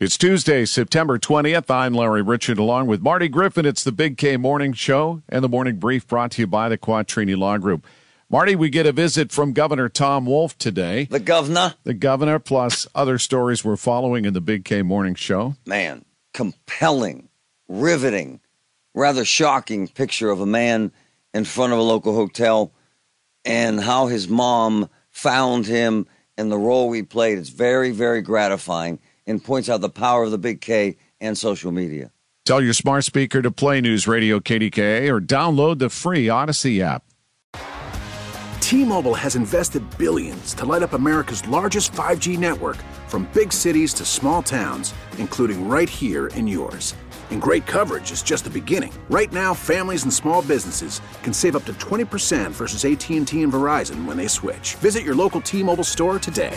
It's Tuesday, September 20th. I'm Larry Richert along with Marty Griffin. It's the Big K Morning Show and the Morning Brief brought to you by the Quattrini Law Group. Marty, we get a visit from Governor Tom Wolf today. The governor? The governor, plus other stories we're following in the Big K Morning Show. Man, compelling, riveting, rather shocking picture of a man in front of a local hotel and how his mom found him and the role he played. It's very, very gratifying and points out the power of the Big K and social media. Tell your smart speaker to play News Radio KDKA or download the free Audacy app. T-Mobile has invested billions to light up America's largest 5G network from big cities to small towns, including right here in yours. And great coverage is just the beginning. Right now, families and small businesses can save up to 20% versus AT&T and Verizon when they switch. Visit your local T-Mobile store today.